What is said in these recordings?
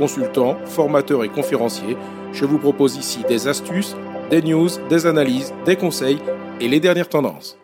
consultant, formateur et conférencier. Je vous propose ici des astuces, des news, des analyses, des conseils et les dernières tendances.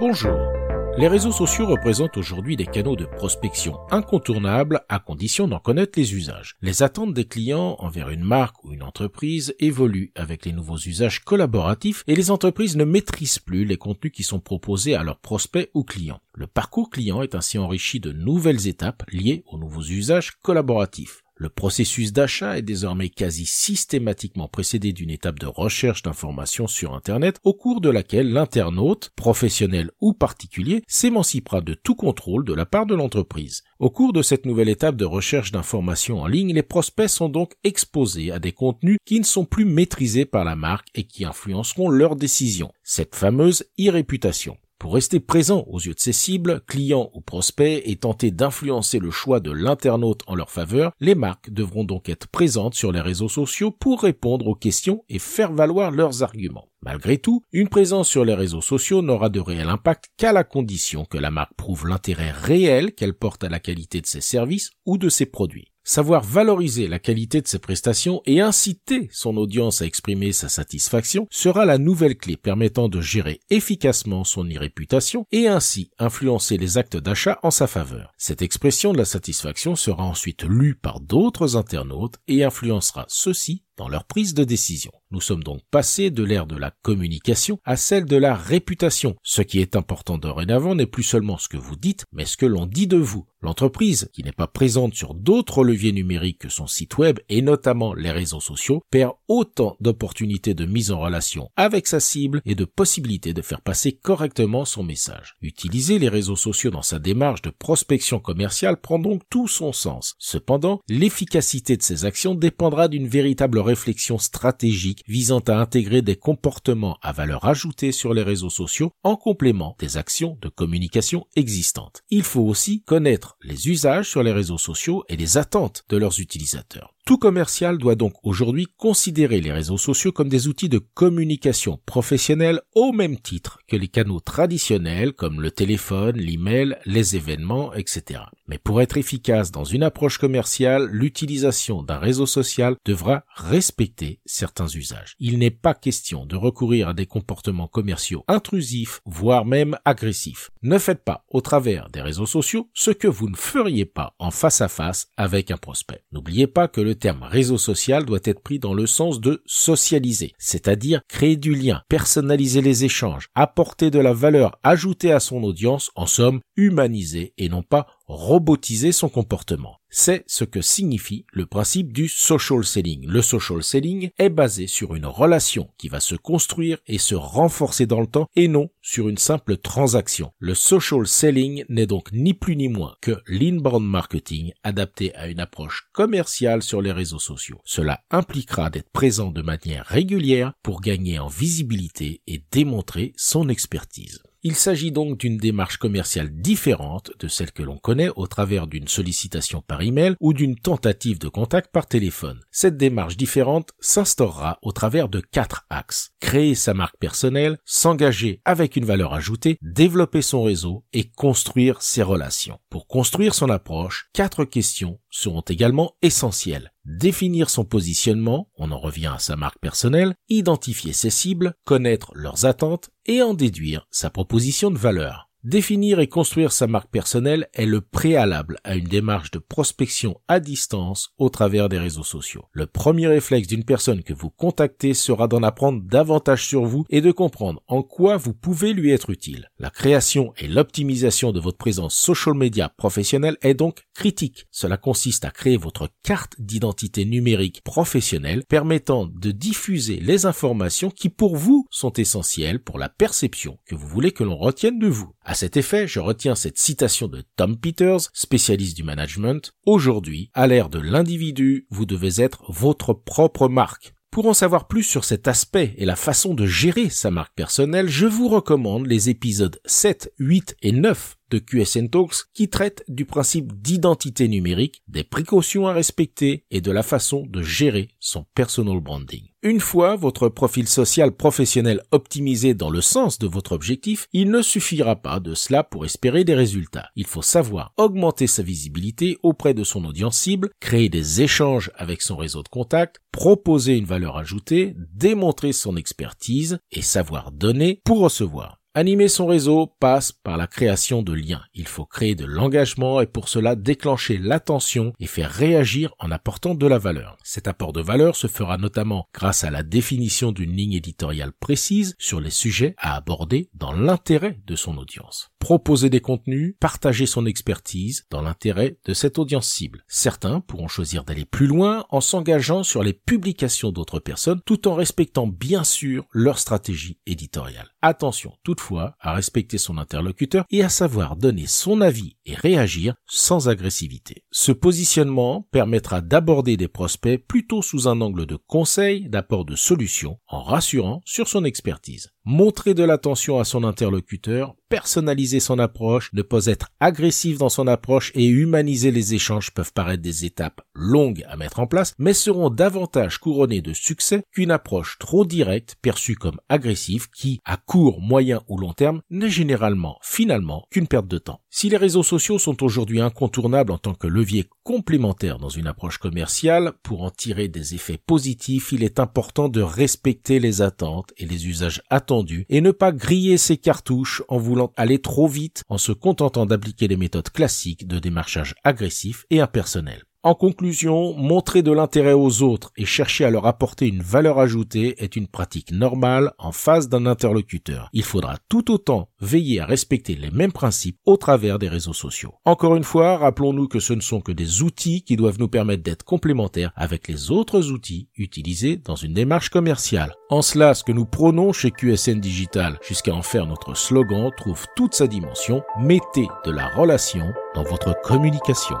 Bonjour. Les réseaux sociaux représentent aujourd'hui des canaux de prospection incontournables à condition d'en connaître les usages. Les attentes des clients envers une marque ou une entreprise évoluent avec les nouveaux usages collaboratifs et les entreprises ne maîtrisent plus les contenus qui sont proposés à leurs prospects ou clients. Le parcours client est ainsi enrichi de nouvelles étapes liées aux nouveaux usages collaboratifs. Le processus d'achat est désormais quasi systématiquement précédé d'une étape de recherche d'informations sur Internet au cours de laquelle l'internaute, professionnel ou particulier, s'émancipera de tout contrôle de la part de l'entreprise. Au cours de cette nouvelle étape de recherche d'informations en ligne, les prospects sont donc exposés à des contenus qui ne sont plus maîtrisés par la marque et qui influenceront leurs décisions. Cette fameuse e-réputation. Pour rester présent aux yeux de ses cibles, clients ou prospects, et tenter d'influencer le choix de l'internaute en leur faveur, les marques devront donc être présentes sur les réseaux sociaux pour répondre aux questions et faire valoir leurs arguments. Malgré tout, une présence sur les réseaux sociaux n'aura de réel impact qu'à la condition que la marque prouve l'intérêt réel qu'elle porte à la qualité de ses services ou de ses produits. Savoir valoriser la qualité de ses prestations et inciter son audience à exprimer sa satisfaction sera la nouvelle clé permettant de gérer efficacement son e-réputation et ainsi influencer les actes d'achat en sa faveur. Cette expression de la satisfaction sera ensuite lue par d'autres internautes et influencera ceux-ci dans leur prise de décision. Nous sommes donc passés de l'ère de la communication à celle de la réputation. Ce qui est important dorénavant n'est plus seulement ce que vous dites, mais ce que l'on dit de vous. L'entreprise, qui n'est pas présente sur d'autres leviers numériques que son site web et notamment les réseaux sociaux, perd autant d'opportunités de mise en relation avec sa cible et de possibilités de faire passer correctement son message. Utiliser les réseaux sociaux dans sa démarche de prospection commerciale prend donc tout son sens. Cependant, l'efficacité de ces actions dépendra d'une véritable réflexion stratégique visant à intégrer des comportements à valeur ajoutée sur les réseaux sociaux en complément des actions de communication existantes. Il faut aussi connaître les usages sur les réseaux sociaux et les attentes de leurs utilisateurs. Tout commercial doit donc aujourd'hui considérer les réseaux sociaux comme des outils de communication professionnelle au même titre que les canaux traditionnels comme le téléphone, l'email, les événements, etc. Mais pour être efficace dans une approche commerciale, l'utilisation d'un réseau social devra respecter certains usages. Il n'est pas question de recourir à des comportements commerciaux intrusifs, voire même agressifs. Ne faites pas au travers des réseaux sociaux ce que vous ne feriez pas en face à face avec un prospect. N'oubliez pas que le terme réseau social doit être pris dans le sens de socialiser, c'est-à-dire créer du lien, personnaliser les échanges, apporter de la valeur ajoutée à son audience, en somme, humaniser et non pas robotiser son comportement. C'est ce que signifie le principe du social selling. Le social selling est basé sur une relation qui va se construire et se renforcer dans le temps et non sur une simple transaction. Le social selling n'est donc ni plus ni moins que l'inbound marketing adapté à une approche commerciale sur les réseaux sociaux. Cela impliquera d'être présent de manière régulière pour gagner en visibilité et démontrer son expertise. Il s'agit donc d'une démarche commerciale différente de celle que l'on connaît au travers d'une sollicitation par email ou d'une tentative de contact par téléphone. Cette démarche différente s'instaurera au travers de quatre axes. Créer sa marque personnelle, s'engager avec une valeur ajoutée, développer son réseau et construire ses relations. Pour construire son approche, quatre questions seront également essentielles. Définir son positionnement, on en revient à sa marque personnelle, identifier ses cibles, connaître leurs attentes et en déduire sa proposition de valeur. Définir et construire sa marque personnelle est le préalable à une démarche de prospection à distance au travers des réseaux sociaux. Le premier réflexe d'une personne que vous contactez sera d'en apprendre davantage sur vous et de comprendre en quoi vous pouvez lui être utile. La création et l'optimisation de votre présence social media professionnelle est donc critique. Cela consiste à créer votre carte d'identité numérique professionnelle permettant de diffuser les informations qui pour vous sont essentielles pour la perception que vous voulez que l'on retienne de vous. Cet effet, je retiens cette citation de Tom Peters, spécialiste du management. Aujourd'hui, à l'ère de l'individu, vous devez être votre propre marque. Pour en savoir plus sur cet aspect et la façon de gérer sa marque personnelle, je vous recommande les épisodes 7, 8 et 9 de QSN Talks qui traitent du principe d'identité numérique, des précautions à respecter et de la façon de gérer son personal branding. Une fois votre profil social professionnel optimisé dans le sens de votre objectif, il ne suffira pas de cela pour espérer des résultats. Il faut savoir augmenter sa visibilité auprès de son audience cible, créer des échanges avec son réseau de contacts, proposer une valeur ajoutée, démontrer son expertise et savoir donner pour recevoir. Animer son réseau passe par la création de liens. Il faut créer de l'engagement et pour cela déclencher l'attention et faire réagir en apportant de la valeur. Cet apport de valeur se fera notamment grâce à la définition d'une ligne éditoriale précise sur les sujets à aborder dans l'intérêt de son audience. Proposer des contenus, partager son expertise dans l'intérêt de cette audience cible. Certains pourront choisir d'aller plus loin en s'engageant sur les publications d'autres personnes tout en respectant bien sûr leur stratégie éditoriale. Attention toutefois à respecter son interlocuteur et à savoir donner son avis et réagir sans agressivité. Ce positionnement permettra d'aborder des prospects plutôt sous un angle de conseil, d'apport de solutions, en rassurant sur son expertise. Montrer de l'attention à son interlocuteur, personnaliser son approche, ne pas être agressif dans son approche et humaniser les échanges peuvent paraître des étapes longues à mettre en place, mais seront davantage couronnées de succès qu'une approche trop directe perçue comme agressive qui, à court, moyen ou long terme, n'est généralement, finalement, qu'une perte de temps. Si les réseaux sociaux sont aujourd'hui incontournables en tant que levier complémentaire dans une approche commerciale, pour en tirer des effets positifs, il est important de respecter les attentes et les usages attendus et ne pas griller ses cartouches en voulant aller trop vite en se contentant d'appliquer les méthodes classiques de démarchage agressif et impersonnel. En conclusion, montrer de l'intérêt aux autres et chercher à leur apporter une valeur ajoutée est une pratique normale en face d'un interlocuteur. Il faudra tout autant veiller à respecter les mêmes principes au travers des réseaux sociaux. Encore une fois, rappelons-nous que ce ne sont que des outils qui doivent nous permettre d'être complémentaires avec les autres outils utilisés dans une démarche commerciale. En cela, ce que nous prônons chez QSN Digital, jusqu'à en faire notre slogan, trouve toute sa dimension. Mettez de la relation dans votre communication.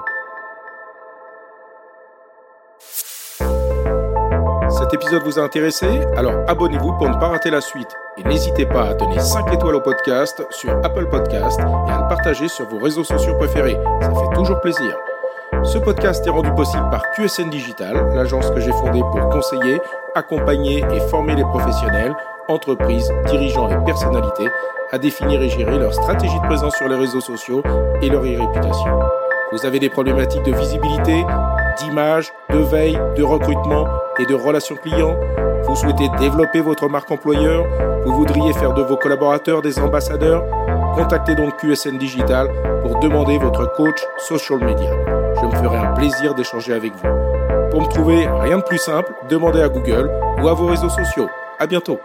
Cet épisode vous a intéressé? Alors abonnez-vous pour ne pas rater la suite. Et n'hésitez pas à donner 5 étoiles au podcast sur Apple Podcast et à le partager sur vos réseaux sociaux préférés. Ça fait toujours plaisir. Ce podcast est rendu possible par QSN Digital, l'agence que j'ai fondée pour conseiller, accompagner et former les professionnels, entreprises, dirigeants et personnalités à définir et gérer leur stratégie de présence sur les réseaux sociaux et leur réputation. Vous avez des problématiques de visibilité, d'image, de veille, de recrutement et de relations clients Vous souhaitez développer votre marque employeur Vous voudriez faire de vos collaborateurs des ambassadeurs Contactez donc QSN Digital pour demander votre coach social media. Je me ferai un plaisir d'échanger avec vous. Pour me trouver, rien de plus simple, demandez à Google ou à vos réseaux sociaux. À bientôt.